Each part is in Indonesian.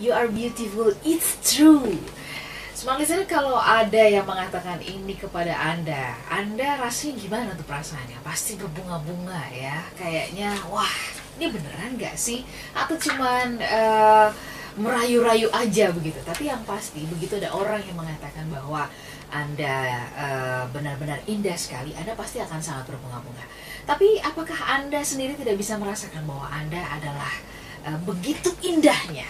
You are beautiful. It's true. Smart listener kalau ada yang mengatakan ini kepada Anda, Anda rasanya gimana tuh perasaannya? Pasti berbunga-bunga ya. Kayaknya wah, ini beneran gak sih? Atau cuman eh, merayu-rayu aja begitu. Tapi yang pasti begitu ada orang yang mengatakan bahwa Anda eh, benar-benar indah sekali, Anda pasti akan sangat berbunga-bunga. Tapi apakah Anda sendiri tidak bisa merasakan bahwa Anda adalah eh, begitu indahnya?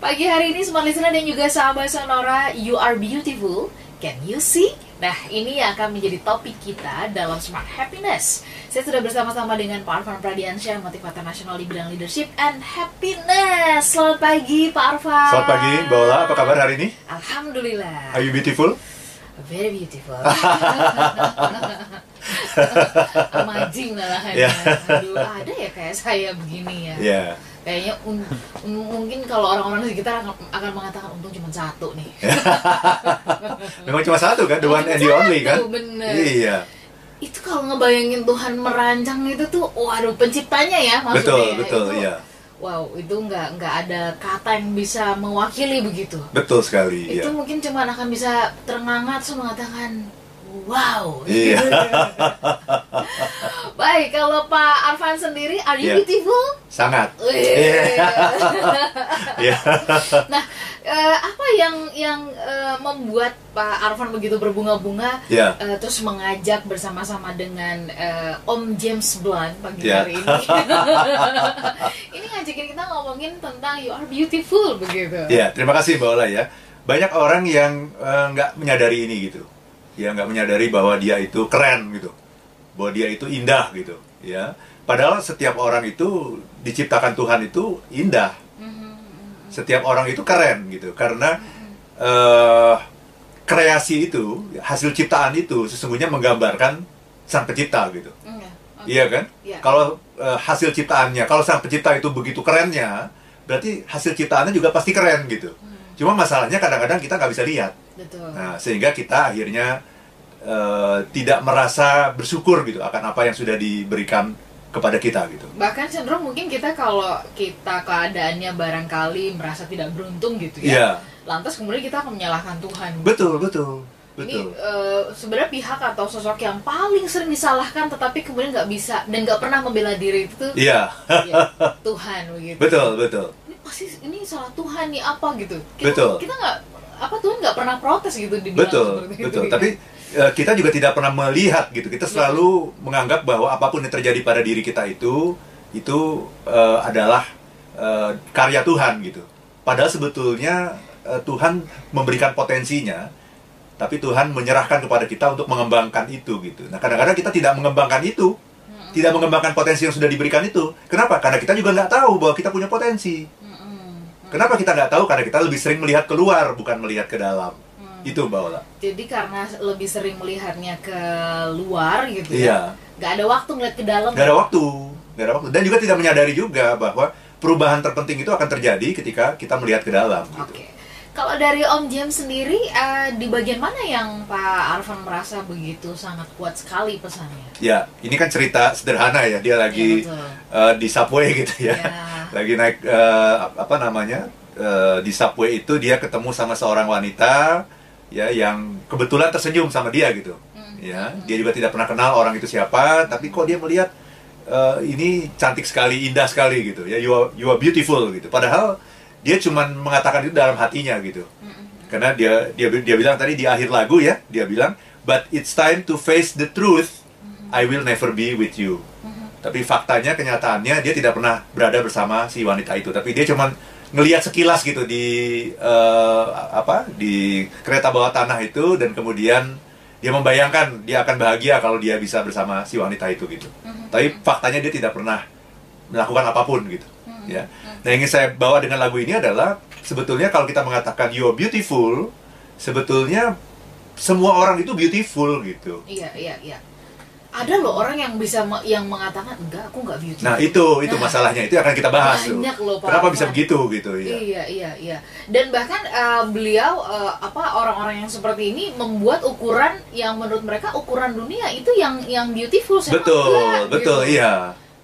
Pagi hari ini Smart Listener dan juga sahabat Sonora You are beautiful Can you see? Nah ini yang akan menjadi topik kita dalam Smart Happiness Saya sudah bersama-sama dengan Pak Arfan Pradiansyah Motivator nasional di bidang leadership and happiness Selamat pagi Pak Arfan Selamat pagi, Mbak Ola. Apa kabar hari ini? Alhamdulillah Are you beautiful? Very beautiful Amazing malahan Ya. Aduh ada ya kayak saya begini ya Ya. Kayaknya un- un- mungkin kalau orang-orang di sekitar akan, akan mengatakan untung cuma satu nih. Memang cuma satu kan, the one and the only kan? Bener. Iya. Itu kalau ngebayangin Tuhan merancang itu tuh, waduh penciptanya ya maksudnya. Betul, ya. betul, Itu- iya. Wow, itu nggak nggak ada kata yang bisa mewakili begitu. Betul sekali, Itu iya. mungkin cuma akan bisa terengangat terus mengatakan wow. Iya. Baik, kalau Pak Arfan sendiri, are you Iya. beautiful? Sangat. Wih. Iya. Nah, eh, apa yang yang eh, membuat Pak Arfan begitu berbunga-bunga Iya. eh, terus mengajak bersama-sama dengan eh, Om James Blunt pagi Iya. hari ini? ini ngajakin kita ngomongin tentang you are beautiful begitu. Iya, terima kasih Mbak Ola ya. Banyak orang yang eh, nggak menyadari ini gitu. Ya, nggak menyadari bahwa dia itu keren gitu. Bahwa dia itu indah gitu, ya. Padahal setiap orang itu diciptakan Tuhan itu indah. Setiap orang itu keren gitu karena eh, kreasi itu hasil ciptaan itu sesungguhnya menggambarkan sang pencipta gitu Iya, oke. iya kan Iya. kalau eh, hasil ciptaannya kalau sang pencipta itu begitu kerennya berarti hasil ciptaannya juga pasti keren gitu Hmm, cuma masalahnya kadang-kadang kita nggak bisa lihat betul. nah sehingga kita akhirnya eh, tidak merasa bersyukur gitu akan apa yang sudah diberikan kepada kita gitu Bahkan cenderung mungkin kita kalau kita keadaannya barangkali merasa tidak beruntung gitu ya. iya Lantas kemudian kita akan menyalahkan Tuhan. betul betul Ini betul eh, sebenarnya pihak atau sosok yang paling sering disalahkan tetapi kemudian nggak bisa dan nggak pernah membela diri itu iya ya, Tuhan begitu. betul betul pasti ini salah Tuhan nih apa? Gitu. Kita, Betul. Kita nggak apa Tuhan nggak pernah protes gitu dibilang betul itu, betul. gitu. tapi eh, kita juga tidak pernah melihat gitu. Kita selalu menganggap bahwa apa pun yang terjadi pada diri kita itu itu eh, adalah eh, karya Tuhan gitu. Padahal sebetulnya eh, Tuhan memberikan potensinya tapi Tuhan menyerahkan kepada kita untuk mengembangkan itu gitu. Nah kadang-kadang kita tidak mengembangkan itu tidak mengembangkan potensi yang sudah diberikan itu. Kenapa? Karena kita juga nggak tahu bahwa kita punya potensi. Kenapa kita nggak tahu karena kita lebih sering melihat keluar bukan melihat ke dalam Mm. itu mbak Ola Jadi karena lebih sering melihatnya ke luar gitu Iya. ya. Nggak ada waktu ngeliat ke dalam. Gak ada waktu, gak ada waktu. Dan juga tidak menyadari juga bahwa perubahan terpenting itu akan terjadi ketika kita melihat ke dalam. Oke. Gitu. Kalau dari Om James sendiri eh, di bagian mana yang Pak Arfan merasa begitu sangat kuat sekali pesannya? Ya, ini kan cerita sederhana ya. Dia lagi betul. eh, di subway gitu ya. Ya. Lagi naik eh, apa namanya eh, di subway itu dia ketemu sama seorang wanita ya yang kebetulan tersenyum sama dia gitu. Mm, Ya, dia juga tidak pernah kenal orang itu siapa, tapi kok dia melihat eh, ini cantik sekali, indah sekali gitu ya. You are, you are beautiful gitu. Padahal dia cuman mengatakan itu dalam hatinya gitu. mm, mm, Karena dia dia dia bilang tadi di akhir lagu ya, dia bilang, "But it's time to face the truth. I will never be with you." mm. Tapi faktanya, kenyataannya dia tidak pernah berada bersama si wanita itu. Tapi dia cuman ngelihat sekilas gitu di eh, apa di kereta bawah tanah itu dan kemudian dia membayangkan dia akan bahagia kalau dia bisa bersama si wanita itu gitu. Mhm. Tapi faktanya dia tidak pernah melakukan apa pun gitu. Mhm. Ya. Nah, yang ingin saya bawa dengan lagu ini adalah sebetulnya kalau kita mengatakan you are beautiful, sebetulnya semua orang itu beautiful gitu. Iya, iya, iya. Ada loh orang yang bisa yang mengatakan enggak, aku enggak beauty. Nah, itu itu Nah, masalahnya. Itu akan kita bahas tuh. banyak loh, Pak Kenapa bisa Arfan. begitu gitu ya. Iya, iya, iya. Dan bahkan eh, beliau eh, apa orang-orang yang seperti ini membuat ukuran yang menurut mereka ukuran dunia itu yang yang beautiful. Saya mah Betul, enggak, betul, gitu. iya.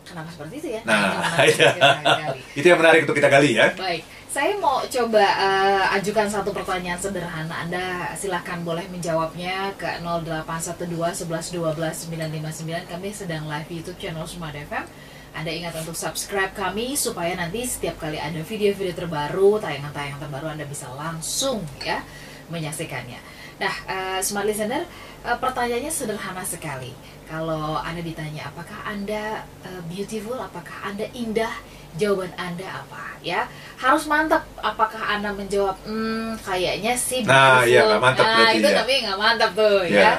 Kenapa seperti itu ya? Nah, Itu menarik iya. kita gali. itu yang menarik untuk kita gali ya. Baik, Saya mau coba eh, ajukan satu pertanyaan sederhana. Anda silahkan boleh menjawabnya ke 0812 11 12 959. Kami sedang live YouTube channel Smart FM. Anda ingat untuk subscribe kami supaya nanti setiap kali ada video-video terbaru, tayangan-tayangan terbaru Anda bisa langsung ya menyaksikannya. Nah, eh, Smart Listener, eh, pertanyaannya sederhana sekali. Kalau Anda ditanya apakah Anda eh, beautiful, apakah Anda indah, jawaban Anda apa ya? Harus mantap. Apakah Anda menjawab hmm kayaknya sih Nah, beautiful. iya, nggak mantap Nah, itu ya. tapi nggak mantap tuh Iya. ya.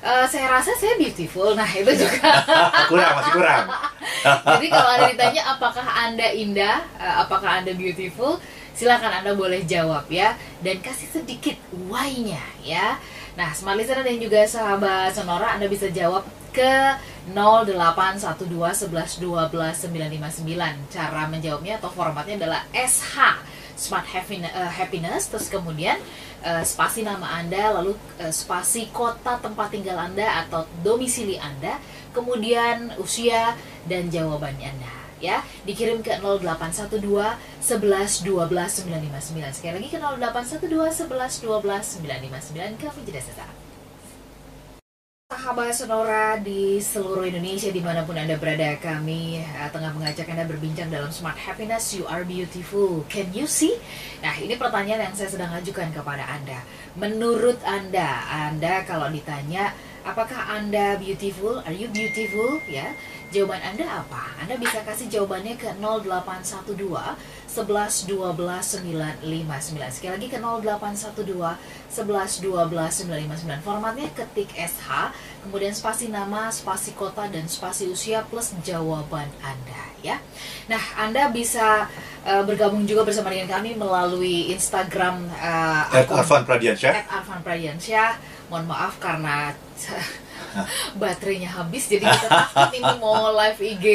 Eh, saya rasa saya beautiful. Nah, itu juga. kurang masih kurang Jadi kalau Anda ditanya apakah Anda indah, eh, apakah Anda beautiful, silakan Anda boleh jawab ya dan kasih sedikit why-nya ya. Nah, smart listener dan juga sahabat Sonora Anda bisa jawab ke 0812 11 12 959. Cara menjawabnya atau formatnya adalah SH Smart eh, Happiness. Terus kemudian eh, spasi nama Anda lalu eh, spasi kota tempat tinggal Anda atau domisili Anda. Kemudian usia dan jawabannya Anda ya. Dikirim ke 0812 11 12 959 sekali lagi ke 0812 11 12 959 kami jeda sesaat Sahabat Sonora di seluruh Indonesia di mana pun Anda berada kami eh, tengah mengajak Anda berbincang dalam Smart Happiness You Are Beautiful Can you see? Nah ini pertanyaan yang saya sedang ajukan kepada Anda Menurut Anda, Anda kalau ditanya apakah Anda beautiful? Are you beautiful? Ya, jawaban Anda apa? Anda bisa kasih jawabannya ke 0812 11 12 959 Sekali lagi ke 0812 11 12 959 Formatnya ketik SH Kemudian spasi nama, spasi kota, dan spasi usia plus jawaban Anda ya. Nah, Anda bisa eh, bergabung juga bersama dengan kami melalui Instagram akun- Arfan Pradiansyah. Arfan Pradiansyah. Mohon maaf karena baterainya habis jadi kita takut ini mau live IG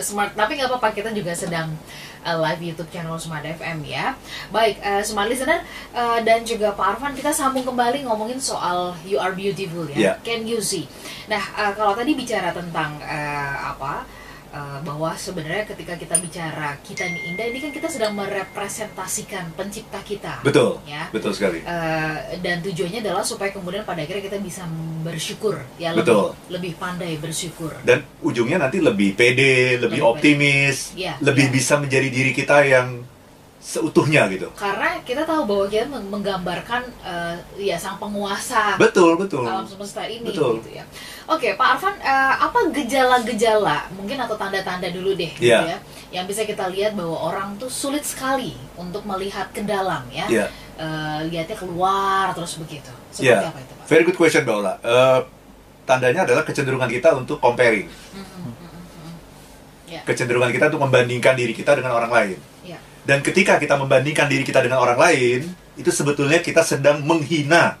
smart. Tapi nggak apa-apa kita juga sedang uh, live YouTube channel Smart FM ya. Baik, uh, Smart Listener uh, dan juga Pak Arfan kita sambung kembali ngomongin soal You Are Beautiful ya. Yeah. Can you see? Nah, uh, kalau tadi bicara tentang uh, apa? Uh, bahwa sebenarnya ketika kita bicara kita ini indah ini kan kita sedang merepresentasikan pencipta kita. betul Ya. betul sekali Eh, dan tujuannya adalah supaya kemudian pada akhirnya kita bisa bersyukur ya Betul. lebih lebih pandai bersyukur dan ujungnya nanti lebih pede, lebih Lebih optimis, Iya, lebih iya. bisa menjadi diri kita yang seutuhnya gitu. karena kita tahu bahwa kita meng- menggambarkan eh, ya sang penguasa Betul, betul. alam semesta ini Betul. gitu ya oke Pak Arfan eh, apa gejala-gejala mungkin atau tanda-tanda dulu deh gitu Iya. ya yang bisa kita lihat bahwa orang tuh sulit sekali untuk melihat ke dalam ya Iya. Eh, lihatnya keluar terus begitu seperti Iya. apa itu Pak? Very good question, Mbak Ola. Eh, tandanya adalah kecenderungan kita untuk comparing. Mhm. Ya, Kecenderungan kita untuk membandingkan diri kita dengan orang lain. ya. Dan ketika kita membandingkan diri kita dengan orang lain, itu sebetulnya kita sedang menghina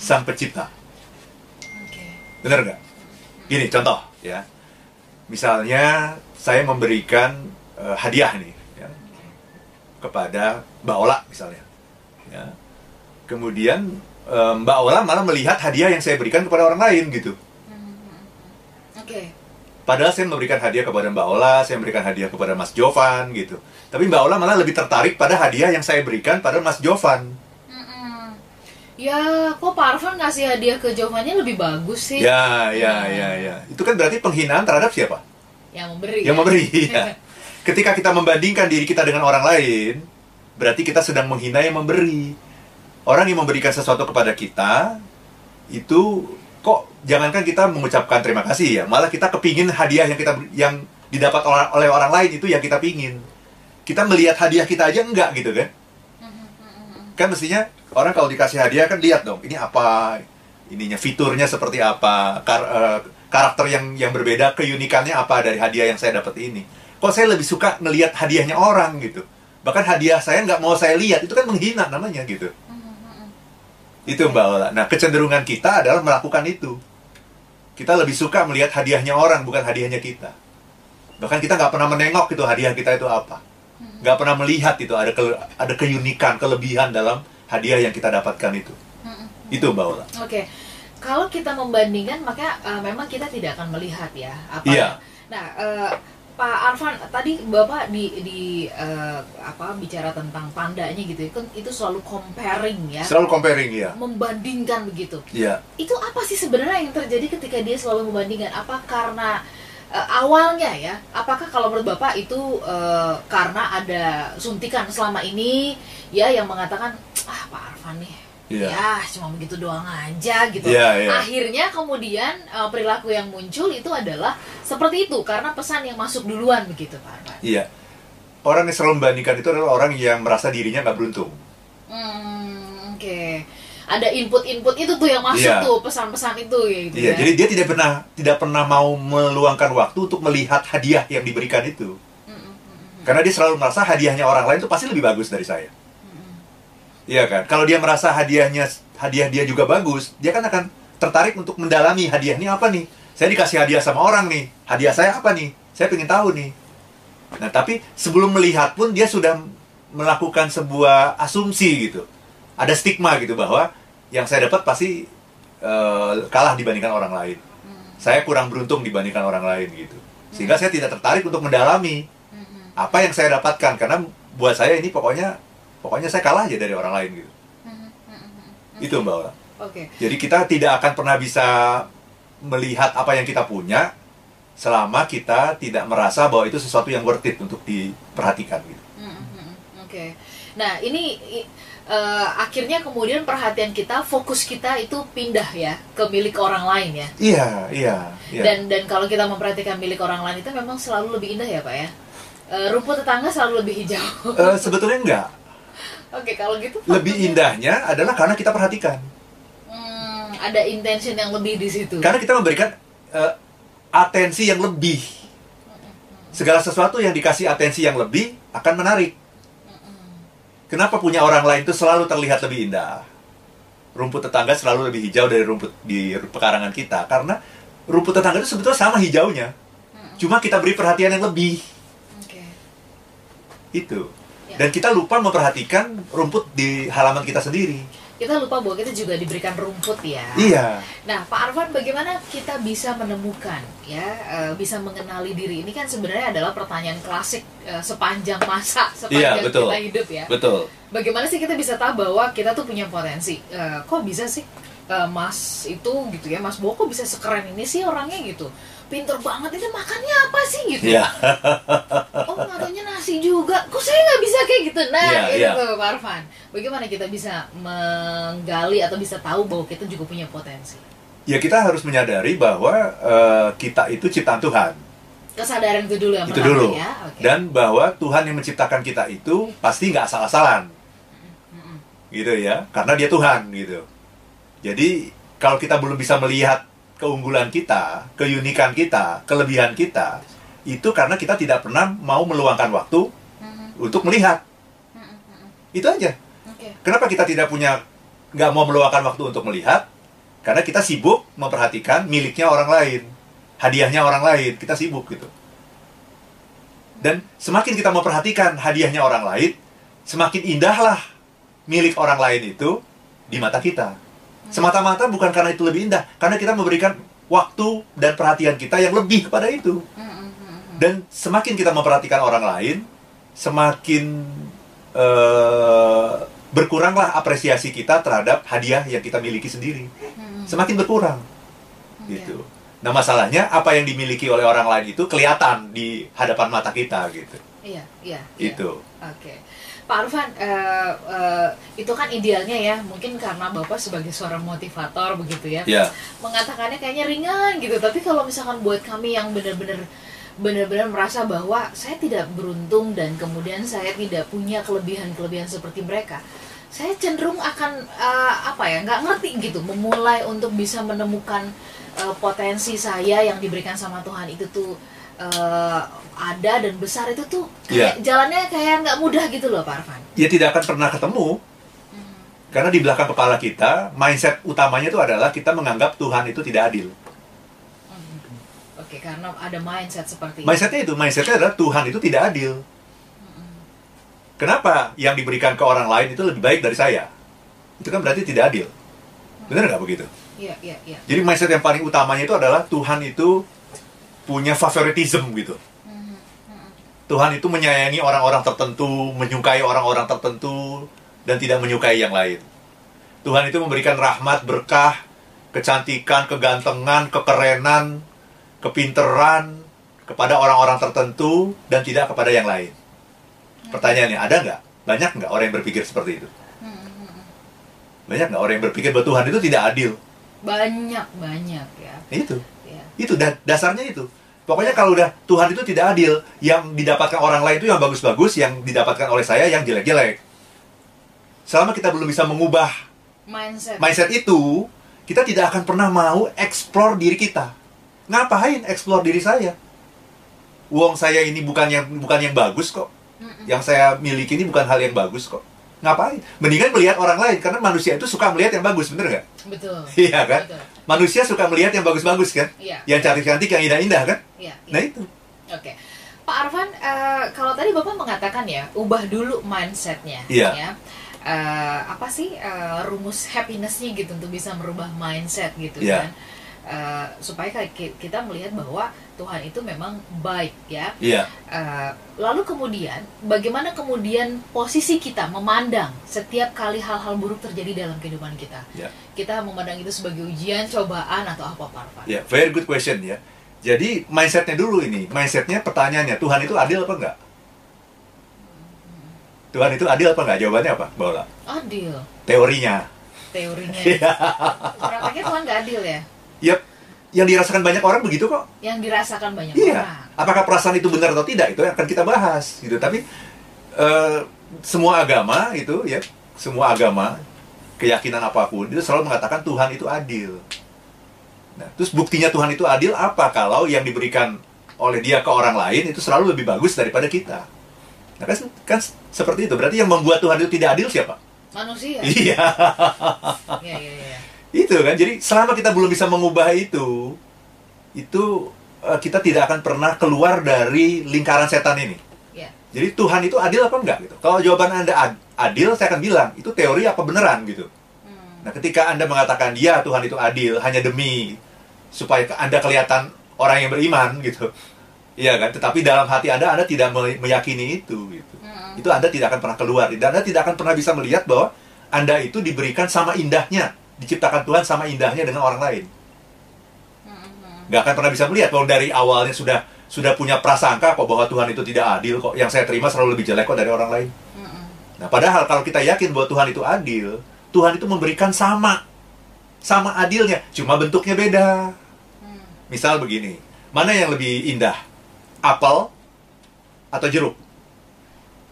sang pencipta. Oke. Bener nggak? Gini, contoh ya. Misalnya saya memberikan eh, hadiah nih ya, kepada Mbak Ola misalnya. Ya. Kemudian eh, Mbak Ola malah melihat hadiah yang saya berikan kepada orang lain gitu. Oke. Padahal saya memberikan hadiah kepada Mbak Ola, saya memberikan hadiah kepada Mas Jovan gitu. Tapi Mbak Ola malah lebih tertarik pada hadiah yang saya berikan pada Mas Jovan. Mm-mm. Ya, kok Pak Arfan ngasih hadiah ke Jovannya lebih bagus sih? Ya, ya, ya, ya. Itu kan berarti penghinaan terhadap siapa? Yang memberi. Yang ya? memberi. ya. Ketika kita membandingkan diri kita dengan orang lain, berarti kita sedang menghina yang memberi. Orang yang memberikan sesuatu kepada kita, itu kok jangankan kita mengucapkan terima kasih ya, malah kita kepingin hadiah yang kita yang didapat oleh, orang lain itu yang kita pingin. Kita melihat hadiah kita aja enggak gitu kan? Kan mestinya orang kalau dikasih hadiah kan lihat dong, ini apa, ininya fiturnya seperti apa, kar- eh, karakter yang yang berbeda, keunikannya apa dari hadiah yang saya dapat ini. Kok saya lebih suka ngelihat hadiahnya orang gitu. Bahkan hadiah saya nggak mau saya lihat, itu kan menghina namanya gitu. Itu Mbak Ola. Nah, kecenderungan kita adalah melakukan itu. Kita lebih suka melihat hadiahnya orang, bukan hadiahnya kita. Bahkan kita nggak pernah menengok itu hadiah kita itu apa. Nggak pernah melihat itu ada ke- ada keunikan, kelebihan dalam hadiah yang kita dapatkan itu. Itu Mbak Ola. Oke. Kalau kita membandingkan, maka eh, memang kita tidak akan melihat ya apa. Iya. Nah, eh, Pak Arfan, tadi Bapak di di eh, apa bicara tentang tandanya gitu ya, kan itu selalu comparing ya, Selalu comparing ya. membandingkan begitu. Iya. Itu apa sih sebenarnya yang terjadi ketika dia selalu membandingkan? Apa karena eh, awalnya ya? Apakah kalau menurut Bapak itu eh, karena ada suntikan selama ini ya yang mengatakan ah Pak Arfan nih Iya. ya cuma begitu doang aja gitu. Iya, iya. Akhirnya kemudian eh, perilaku yang muncul itu adalah seperti itu karena pesan yang masuk duluan begitu Pak Arfan. Iya. Orang yang selalu membandingkan itu adalah orang yang merasa dirinya nggak beruntung. Hmm, oke. Ada input-input itu tuh yang masuk Iya. tuh pesan-pesan itu ya gitu Iya, ya. jadi dia tidak pernah tidak pernah mau meluangkan waktu untuk melihat hadiah yang diberikan itu. Mm, mm, mm, mm. Karena dia selalu merasa hadiahnya orang lain itu pasti lebih bagus dari saya. Iya kan? Kalau dia merasa hadiahnya hadiah dia juga bagus, dia kan akan tertarik untuk mendalami hadiah ini apa nih? Saya dikasih hadiah sama orang nih. Hadiah saya apa nih? Saya pengen tahu nih. Nah, tapi sebelum melihat pun dia sudah melakukan sebuah asumsi gitu. Ada stigma gitu bahwa yang saya dapat pasti eh, kalah dibandingkan orang lain. Saya kurang beruntung dibandingkan orang lain gitu. Sehingga saya tidak tertarik untuk mendalami Mm, mm, apa yang saya dapatkan karena buat saya ini pokoknya pokoknya saya kalah aja dari orang lain gitu. mm, mm, mm, mm. Itu Mbak Ola. Oke. Jadi kita tidak akan pernah bisa melihat apa yang kita punya selama kita tidak merasa bahwa itu sesuatu yang worth it untuk diperhatikan gitu. Mm, mm, mm. Oke. Nah, ini eh, akhirnya kemudian perhatian kita, fokus kita itu pindah ya ke milik orang lain ya. Iya, iya, iya. Dan dan kalau kita memperhatikan milik orang lain itu memang selalu lebih indah ya, Pak ya. Eh, rumput tetangga selalu lebih hijau. Eh, sebetulnya enggak. Oke, kalau gitu Lebih indahnya adalah karena kita perhatikan. Hmm, ada intention yang lebih di situ. Karena kita memberikan eh, atensi yang lebih. Segala sesuatu yang dikasih atensi yang lebih akan menarik. Kenapa punya orang lain itu selalu terlihat lebih indah? Rumput tetangga selalu lebih hijau dari rumput di pekarangan kita karena rumput tetangga itu sebetulnya sama hijaunya. Cuma kita beri perhatian yang lebih Oke. itu. Dan kita lupa memperhatikan rumput di halaman kita sendiri. Kita lupa bahwa kita juga diberikan rumput ya. Iya. Nah, Pak Arfan, bagaimana kita bisa menemukan, ya, eh, bisa mengenali diri ini kan sebenarnya adalah pertanyaan klasik eh, sepanjang masa, sepanjang Iya, betul. kita hidup ya. Betul. Bagaimana sih kita bisa tahu bahwa kita tuh punya potensi? Eh, kok bisa sih Mas itu gitu ya, Mas Bo kok bisa sekeren ini sih orangnya gitu? Pinter banget ini makannya apa sih gitu? Iya. Oh, matanya nasi juga. Kok saya nggak bisa kayak gitu? Nah, Iya, itu tuh, Pak Arfan. Bagaimana kita bisa menggali atau bisa tahu bahwa kita juga punya potensi? Ya kita harus menyadari bahwa eh, kita itu ciptaan Tuhan. Kesadaran itu dulu yang itu pertama dulu. ya. Oke. Dan bahwa Tuhan yang menciptakan kita itu pasti nggak asal-asalan. Gitu ya karena dia Tuhan gitu jadi kalau kita belum bisa melihat keunggulan kita keunikan kita kelebihan kita itu karena kita tidak pernah mau meluangkan waktu Mhm, untuk melihat. Mhm, mhm. itu aja. Oke. kenapa kita tidak punya nggak mau meluangkan waktu untuk melihat? Karena kita sibuk memperhatikan miliknya orang lain hadiahnya orang lain kita sibuk gitu. Dan semakin kita memperhatikan hadiahnya orang lain semakin indahlah milik orang lain itu di mata kita semata-mata bukan karena itu lebih indah karena kita memberikan waktu dan perhatian kita yang lebih kepada itu Mhm, mhm, mhm. dan semakin kita memperhatikan orang lain, semakin eh, berkuranglah apresiasi kita terhadap hadiah yang kita miliki sendiri. Mhm. Semakin berkurang, Oke. gitu. Nah masalahnya apa yang dimiliki oleh orang lain itu kelihatan di hadapan mata kita, gitu. Iya, iya. iya. Itu. Oke. Pak Arfan, eh, eh, itu kan idealnya ya, mungkin karena Bapak sebagai seorang motivator begitu ya, Ya, mengatakannya kayaknya ringan gitu. Tapi kalau misalkan buat kami yang benar-benar benar-benar merasa bahwa saya tidak beruntung dan kemudian saya tidak punya kelebihan-kelebihan seperti mereka, saya cenderung akan eh, apa ya, nggak ngerti gitu, memulai untuk bisa menemukan eh, potensi saya yang diberikan sama Tuhan itu tuh eh, ada dan besar itu tuh kayak jalannya kayak nggak mudah gitu loh Pak Arfan. ya tidak akan pernah ketemu karena di belakang kepala kita mindset utamanya itu adalah kita menganggap Tuhan itu tidak adil. Hmm. Oke, karena ada mindset seperti itu. Mindsetnya itu, mindsetnya adalah Tuhan itu tidak adil. Kenapa yang diberikan ke orang lain itu lebih baik dari saya? Itu kan berarti tidak adil. Benar nggak begitu? Iya, iya, iya. Jadi mindset yang paling utamanya itu adalah Tuhan itu punya favoritism gitu. Tuhan itu menyayangi orang-orang tertentu, menyukai orang-orang tertentu, dan tidak menyukai yang lain. Tuhan itu memberikan rahmat, berkah, kecantikan, kegantengan, kekerenan, kepinteran kepada orang-orang tertentu dan tidak kepada yang lain. Pertanyaannya, ada nggak? Banyak nggak orang yang berpikir seperti itu? Banyak nggak orang yang berpikir bahwa Tuhan itu tidak adil? Banyak banyak ya. Itu. Itu da- dasarnya itu. Pokoknya kalau udah Tuhan itu tidak adil, yang didapatkan orang lain itu yang bagus-bagus, yang didapatkan oleh saya yang jelek-jelek. Selama kita belum bisa mengubah Mindset. mindset itu, kita tidak akan pernah mau explore diri kita. Ngapain explore diri saya? Uang saya ini bukan yang bukan yang bagus kok. Yang saya miliki ini bukan hal yang bagus kok. Ngapain? Mendingan melihat orang lain karena manusia itu suka melihat yang bagus, bener nggak? Betul. Iya kan? Betul. Manusia suka melihat yang bagus-bagus kan? Iya. Yang cantik-cantik, yang indah-indah kan? Iya. Nah itu. Oke. Pak Arfan, eh, kalau tadi Bapak mengatakan ya, ubah dulu mindsetnya. Iya. Ya. Eh, apa sih eh, rumus happinessnya gitu untuk bisa merubah mindset gitu Iya. kan? Eh, supaya kita melihat bahwa Tuhan itu memang baik ya. Iya. Eh, lalu kemudian, bagaimana kemudian posisi kita memandang setiap kali hal-hal buruk terjadi dalam kehidupan kita? Iya. Kita memandang itu sebagai ujian, cobaan atau apa Arfan? Ya, very good question ya. Jadi mindsetnya dulu ini, mindsetnya pertanyaannya Tuhan itu adil apa enggak? Tuhan itu adil apa enggak? Jawabannya apa, Mbak Ola? Adil Teorinya. teorinya. Iya. Prakteknya Tuhan nggak adil ya? Yap, yang dirasakan banyak orang begitu kok. Yang dirasakan banyak Iya. orang. Apakah perasaan itu benar atau tidak itu yang akan kita bahas gitu. Tapi eh, semua agama itu ya, semua agama keyakinan apa pun itu selalu mengatakan Tuhan itu adil. Nah, terus buktinya Tuhan itu adil apa kalau yang diberikan oleh Dia ke orang lain itu selalu lebih bagus daripada kita? Nah, kan, kan seperti itu. Berarti yang membuat Tuhan itu tidak adil siapa? Manusia. Iya. Iya, iya, iya. Itu kan jadi selama kita belum bisa mengubah itu itu eh, kita tidak akan pernah keluar dari lingkaran setan ini. Iya. jadi Tuhan itu adil apa enggak gitu? Kalau jawaban anda ad- adil saya akan bilang itu teori apa beneran gitu? Hmm. nah ketika anda mengatakan ya Tuhan itu adil hanya demi supaya anda kelihatan orang yang beriman gitu. Iya kan? Tetapi dalam hati anda anda tidak me- meyakini itu gitu. Hmm. itu anda tidak akan pernah keluar. Dan anda tidak akan pernah bisa melihat bahwa anda itu diberikan sama indahnya diciptakan Tuhan sama indahnya dengan orang lain Hmm, hmm. nggak akan pernah bisa melihat kalau dari awalnya sudah sudah punya prasangka kok bahwa Tuhan itu tidak adil kok yang saya terima selalu lebih jelek kok dari orang lain Hmm, hmm. nah padahal kalau kita yakin bahwa Tuhan itu adil Tuhan itu memberikan sama sama adilnya cuma bentuknya beda Hmm. misal begini mana yang lebih indah apel atau jeruk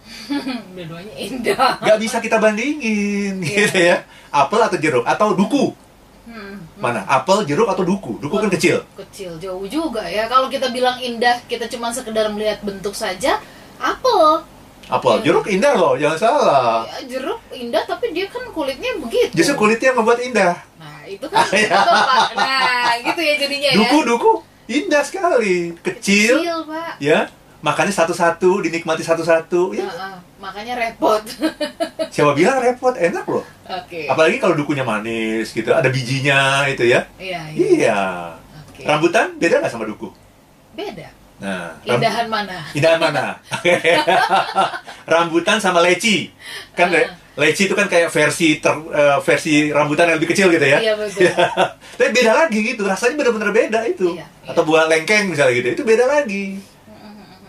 Dua-duanya indah. nggak bisa kita bandingin Iya. gitu ya apel atau jeruk atau duku Hmm. mana apel jeruk atau duku duku kan kecil Kecil jauh juga ya. Kalau kita bilang indah, kita cuma sekedar melihat bentuk saja. Apel, apel Iya. jeruk indah loh jangan salah ya, jeruk indah tapi dia kan kulitnya begitu. justru kulitnya yang membuat indah Nah, itu kan Ah, Pak. Nah, gitu ya jadinya ya. duku duku indah sekali kecil, Kecil, Pak. ya makannya satu-satu dinikmati satu-satu ya Heeh, makanya repot. siapa bilang repot enak loh Oke. apalagi kalau dukunya manis gitu ada bijinya itu ya Iya, iya. iya Oke. rambutan beda nggak sama duku Beda. nah Indahan mana? Indahan mana? rambutan sama leci. Kan le- leci itu kan kayak versi ter, eh, versi rambutan yang lebih kecil gitu ya. Iya, betul. Tapi beda lagi gitu, rasanya benar-benar beda itu. Iya, iya. Atau buah lengkeng misalnya gitu, itu beda lagi.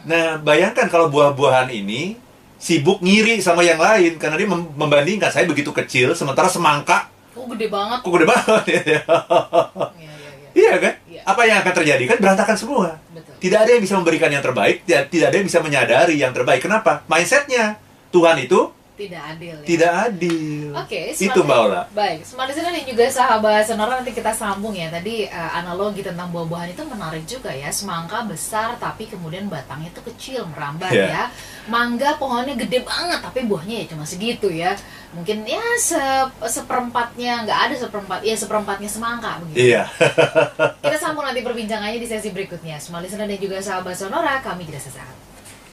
Nah, bayangkan kalau buah-buahan ini sibuk ngiri sama yang lain karena dia mem- membandingkan saya begitu kecil sementara semangka Oh, gede banget. kok gede banget ya. Iya, iya, iya. iya kan? Iya. Apa yang akan terjadi? Kan berantakan semua. Betul. Tidak ada yang bisa memberikan yang terbaik, tidak ada yang bisa menyadari yang terbaik. Kenapa? Mindsetnya Tuhan itu Tidak adil ya. tidak adil. Oke, itu Smart- Mbak Ola. Baik, smart listener dan juga sahabat sonora nanti kita sambung ya. Tadi eh, analogi tentang buah-buahan itu menarik juga ya. Semangka besar tapi kemudian batangnya itu kecil merambat Iya. ya. Mangga pohonnya gede banget tapi buahnya ya cuma segitu ya. Mungkin ya se seperempatnya nggak ada seperempat, ya seperempatnya semangka begitu. Iya. Kita sambung nanti perbincangannya di sesi berikutnya. Smart listener dan juga sahabat sonora kami jeda sesaat.